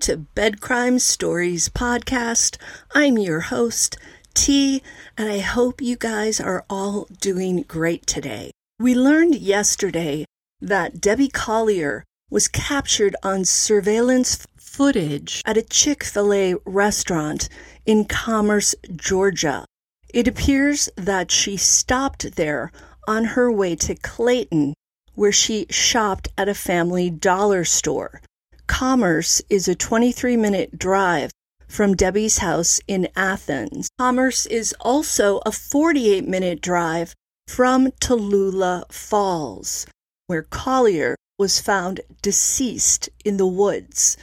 To Bed Crime Stories Podcast. I'm your host, T, and I hope you guys are all doing great today. We learned yesterday that Debbie Collier was captured on surveillance footage at a Chick fil A restaurant in Commerce, Georgia. It appears that she stopped there on her way to Clayton, where she shopped at a family dollar store. Commerce is a 23 minute drive from Debbie's house in Athens. Commerce is also a 48 minute drive from Tallulah Falls, where Collier was found deceased in the woods.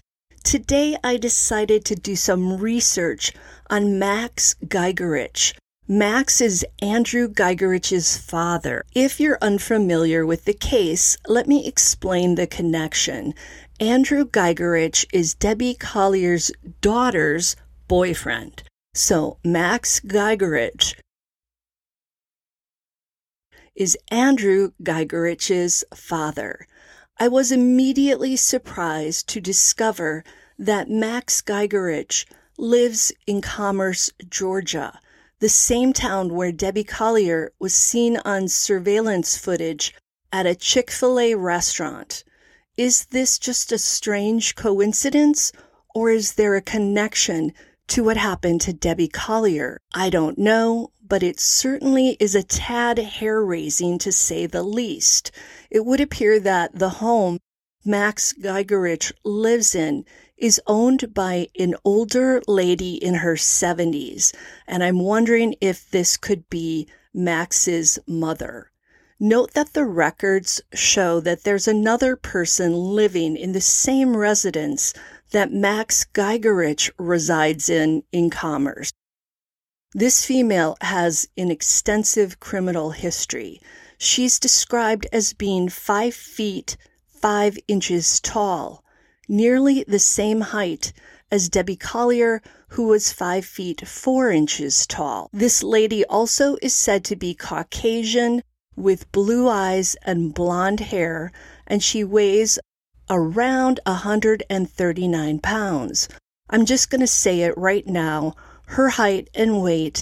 Today I decided to do some research on Max Giegerich. Max is Andrew Giegerich's father. If you're unfamiliar with the case, let me explain the connection. Andrew Giegerich is Debbie Collier's daughter's boyfriend. So Max Giegerich is Andrew Giegerich's father. I was immediately surprised to discover that Max Giegerich lives in Commerce, Georgia, the same town where Debbie Collier was seen on surveillance footage at a Chick fil A restaurant. Is this just a strange coincidence, or is there a connection to what happened to Debbie Collier? I don't know, but it certainly is a tad hair raising to say the least. It would appear that the home Max Giegerich lives in is owned by an older lady in her 70s, and I'm wondering if this could be Max's mother. Note that the records show that there's another person living in the same residence that Max Giegerich resides in in Commerce. This female has an extensive criminal history. She's described as being five feet five inches tall, nearly the same height as Debbie Collier, who was five feet four inches tall. This lady also is said to be Caucasian with blue eyes and blonde hair, and she weighs around 139 pounds. I'm just going to say it right now. Her height and weight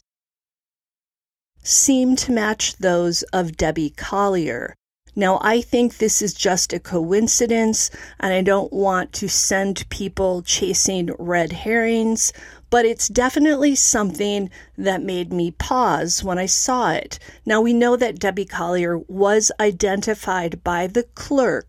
seem to match those of Debbie Collier. Now, I think this is just a coincidence, and I don't want to send people chasing red herrings, but it's definitely something that made me pause when I saw it. Now, we know that Debbie Collier was identified by the clerk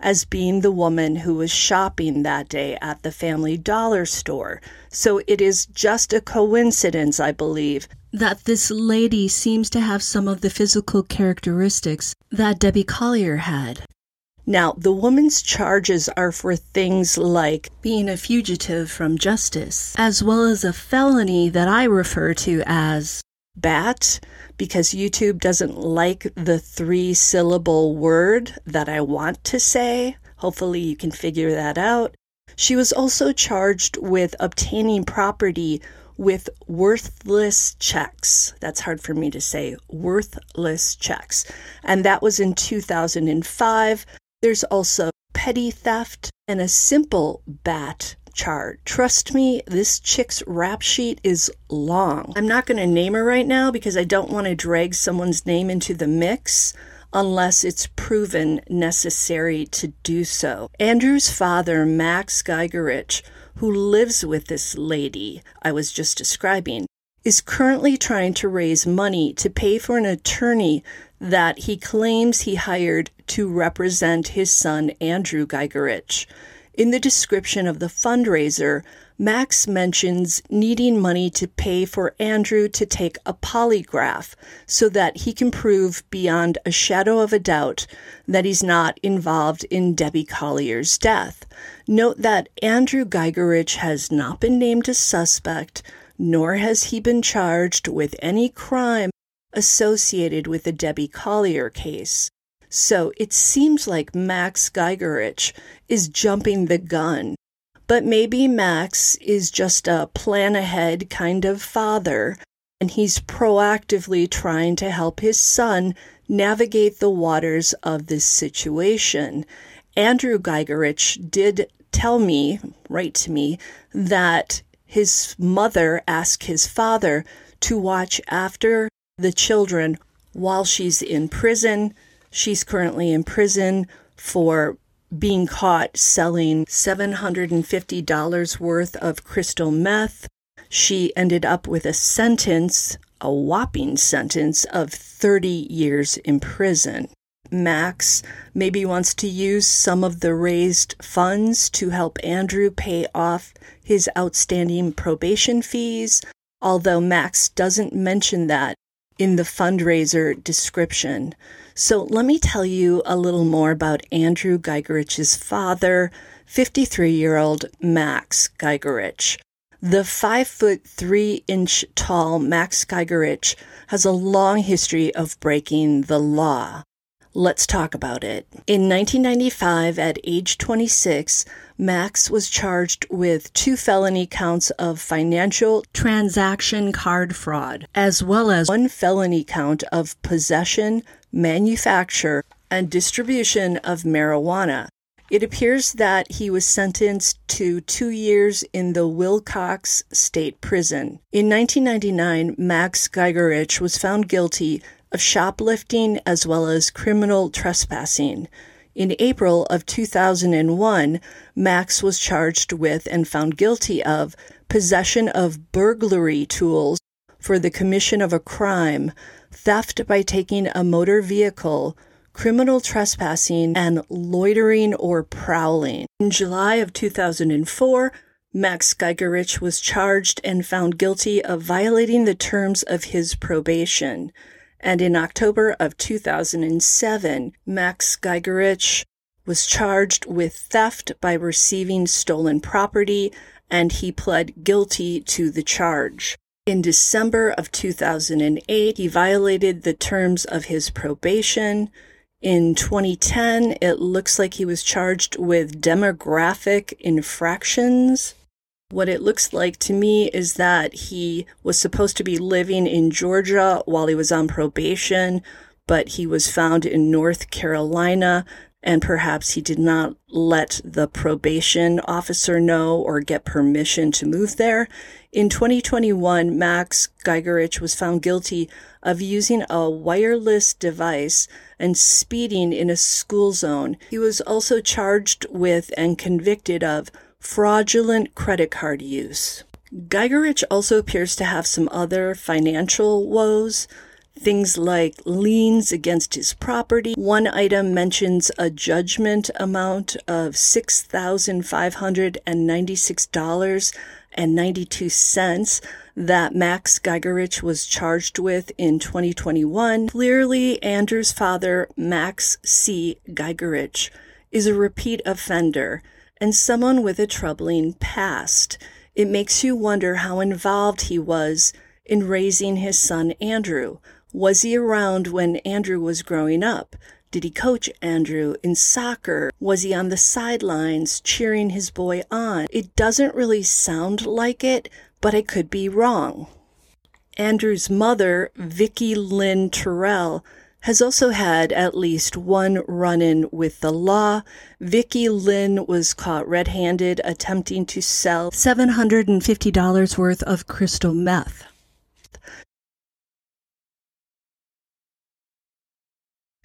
as being the woman who was shopping that day at the family dollar store. So it is just a coincidence, I believe, that this lady seems to have some of the physical characteristics that Debbie Collier had. Now, the woman's charges are for things like being a fugitive from justice, as well as a felony that I refer to as BAT, because YouTube doesn't like the three syllable word that I want to say. Hopefully, you can figure that out. She was also charged with obtaining property with worthless checks. That's hard for me to say. Worthless checks. And that was in 2005. There's also petty theft and a simple bat charge. Trust me, this chick's rap sheet is long. I'm not going to name her right now because I don't want to drag someone's name into the mix unless it's proven necessary to do so. Andrew's father, Max Giegerich, who lives with this lady I was just describing, is currently trying to raise money to pay for an attorney that he claims he hired to represent his son, Andrew Giegerich. In the description of the fundraiser, Max mentions needing money to pay for Andrew to take a polygraph so that he can prove beyond a shadow of a doubt that he's not involved in Debbie Collier's death. Note that Andrew Giegerich has not been named a suspect, nor has he been charged with any crime associated with the Debbie Collier case. So it seems like Max Giegerich is jumping the gun but maybe Max is just a plan ahead kind of father, and he's proactively trying to help his son navigate the waters of this situation. Andrew Giegerich did tell me, write to me, that his mother asked his father to watch after the children while she's in prison. She's currently in prison for being caught selling $750 worth of crystal meth. She ended up with a sentence, a whopping sentence of 30 years in prison. Max maybe wants to use some of the raised funds to help Andrew pay off his outstanding probation fees, although Max doesn't mention that in the fundraiser description. So let me tell you a little more about Andrew Giegerich,'s father, 53 year old Max Giegerich. The five foot three inch tall Max Giegerich has a long history of breaking the law. Let's talk about it. In 1995, at age 26, Max was charged with two felony counts of financial transaction card fraud, as well as one felony count of possession, manufacture, and distribution of marijuana. It appears that he was sentenced to two years in the Wilcox State Prison. In 1999, Max Giegerich was found guilty of shoplifting as well as criminal trespassing. In April of 2001, Max was charged with and found guilty of possession of burglary tools for the commission of a crime, theft by taking a motor vehicle, criminal trespassing, and loitering or prowling. In July of 2004, Max Giegerich was charged and found guilty of violating the terms of his probation. And in October of 2007, Max Giegerich was charged with theft by receiving stolen property, and he pled guilty to the charge. In December of 2008, he violated the terms of his probation. In 2010, it looks like he was charged with demographic infractions. What it looks like to me is that he was supposed to be living in Georgia while he was on probation, but he was found in North Carolina, and perhaps he did not let the probation officer know or get permission to move there. In 2021, Max Giegerich was found guilty of using a wireless device and speeding in a school zone. He was also charged with and convicted of fraudulent credit card use. Giegerich also appears to have some other financial woes, things like liens against his property. One item mentions a judgment amount of $6,596.92 that Max Giegerich was charged with in 2021. Clearly, Andrew's father, Max C. Giegerich, is a repeat offender and someone with a troubling past. It makes you wonder how involved he was in raising his son Andrew. Was he around when Andrew was growing up? Did he coach Andrew in soccer? Was he on the sidelines cheering his boy on? It doesn't really sound like it, but I could be wrong. Andrew's mother, Vicky Lynn Terrell, has also had at least one run in with the law. Vicki Lynn was caught red handed attempting to sell $750 worth of crystal meth.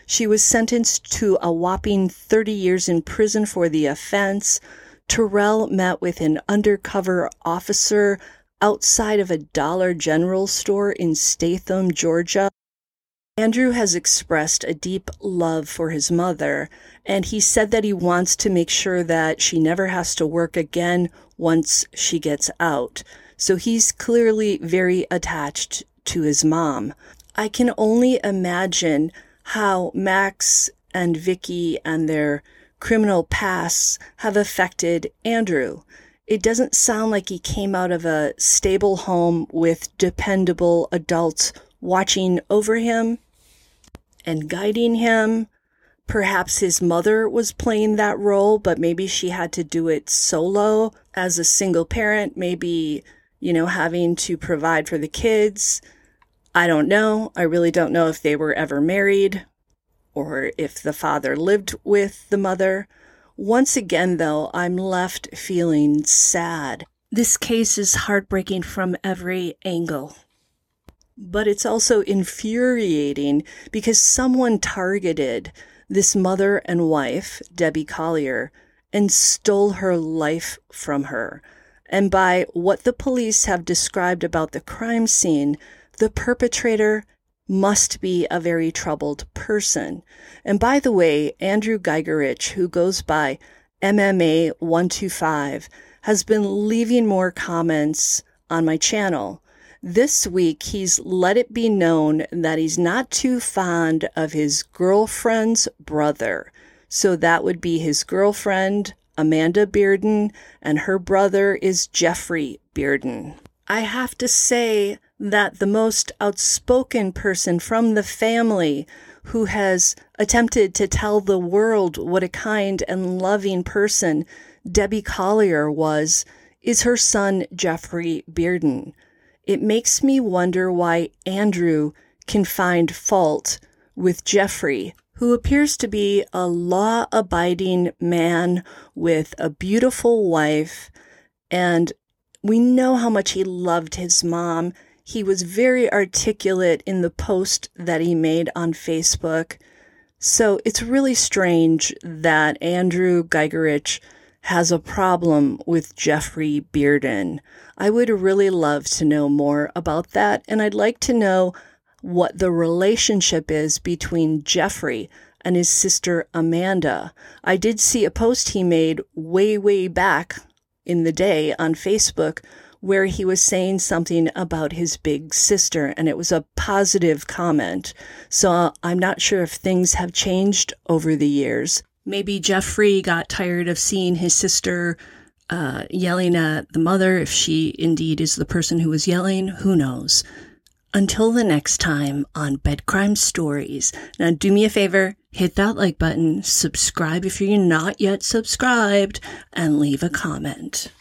She was sentenced to a whopping 30 years in prison for the offense. Terrell met with an undercover officer outside of a Dollar General store in Statham, Georgia. Andrew has expressed a deep love for his mother, and he said that he wants to make sure that she never has to work again once she gets out. So he's clearly very attached to his mom. I can only imagine how Max and Vicky and their criminal pasts have affected Andrew. It doesn't sound like he came out of a stable home with dependable adults watching over him and guiding him. Perhaps his mother was playing that role, but maybe she had to do it solo as a single parent, maybe, you know, having to provide for the kids. I don't know. I really don't know if they were ever married or if the father lived with the mother. Once again, though, I'm left feeling sad. This case is heartbreaking from every angle. But it's also infuriating because someone targeted this mother and wife, Debbie Collier, and stole her life from her. And by what the police have described about the crime scene, the perpetrator must be a very troubled person. And by the way, Andrew Giegerich, who goes by MMA125, has been leaving more comments on my channel. This week, he's let it be known that he's not too fond of his girlfriend's brother. So that would be his girlfriend, Amanda Bearden, and her brother is Jeffrey Bearden. I have to say that the most outspoken person from the family who has attempted to tell the world what a kind and loving person Debbie Collier was is her son Jeffrey Bearden. It makes me wonder why Andrew can find fault with Jeffrey, who appears to be a law abiding man with a beautiful wife. And we know how much he loved his mom. He was very articulate in the post that he made on Facebook. So it's really strange that Andrew Giegerich has a problem with Jeffrey Bearden. I would really love to know more about that, and I'd like to know what the relationship is between Jeffrey and his sister Amanda. I did see a post he made way, way back in the day on Facebook where he was saying something about his big sister, and it was a positive comment. So uh, I'm not sure if things have changed over the years. Maybe Jeffrey got tired of seeing his sister uh, yelling at the mother, if she indeed is the person who was yelling. Who knows? Until the next time on Bed Crime Stories. Now, do me a favor, hit that like button, subscribe if you're not yet subscribed, and leave a comment.